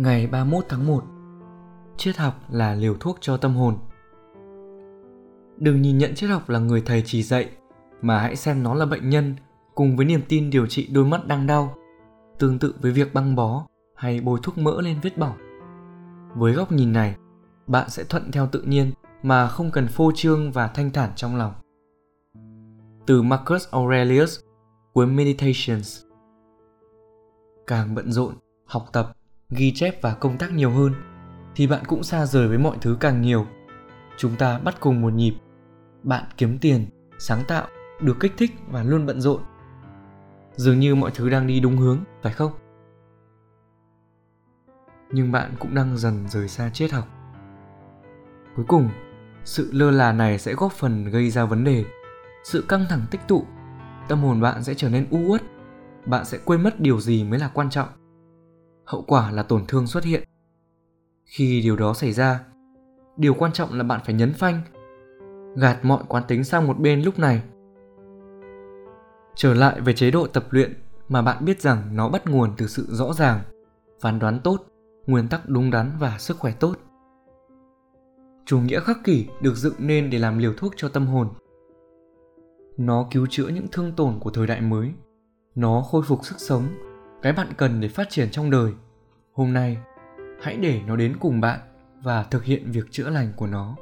Ngày 31 tháng 1 Triết học là liều thuốc cho tâm hồn. Đừng nhìn nhận triết học là người thầy chỉ dạy Mà hãy xem nó là bệnh nhân Cùng với niềm tin điều trị đôi mắt đang đau Tương tự với việc băng bó Hay bôi thuốc mỡ lên vết bỏng. Với góc nhìn này Bạn sẽ thuận theo tự nhiên Mà không cần phô trương và thanh thản trong lòng. Từ Marcus Aurelius Cuốn Meditations. Càng bận rộn, học tập ghi chép và công tác nhiều hơn, thì bạn cũng xa rời với mọi thứ càng nhiều. Chúng ta bắt cùng một nhịp. Bạn kiếm tiền, sáng tạo, được kích thích và luôn bận rộn. Dường như mọi thứ đang đi đúng hướng, phải không? Nhưng bạn cũng đang dần rời xa triết học. Cuối cùng, sự lơ là này sẽ góp phần gây ra vấn đề. Sự căng thẳng tích tụ, tâm hồn bạn sẽ trở nên u uất. Bạn sẽ quên mất điều gì mới là quan trọng hậu quả là tổn thương xuất hiện. Khi điều đó xảy ra, điều quan trọng là bạn phải nhấn phanh, gạt mọi quán tính sang một bên lúc này. Trở lại về chế độ tập luyện mà bạn biết rằng nó bắt nguồn từ sự rõ ràng, phán đoán tốt, nguyên tắc đúng đắn và sức khỏe tốt. Chủ nghĩa khắc kỷ được dựng nên để làm liều thuốc cho tâm hồn. Nó cứu chữa những thương tổn của thời đại mới. Nó khôi phục sức sống cái bạn cần để phát triển trong đời. Hôm nay, hãy để nó đến cùng bạn và thực hiện việc chữa lành của nó.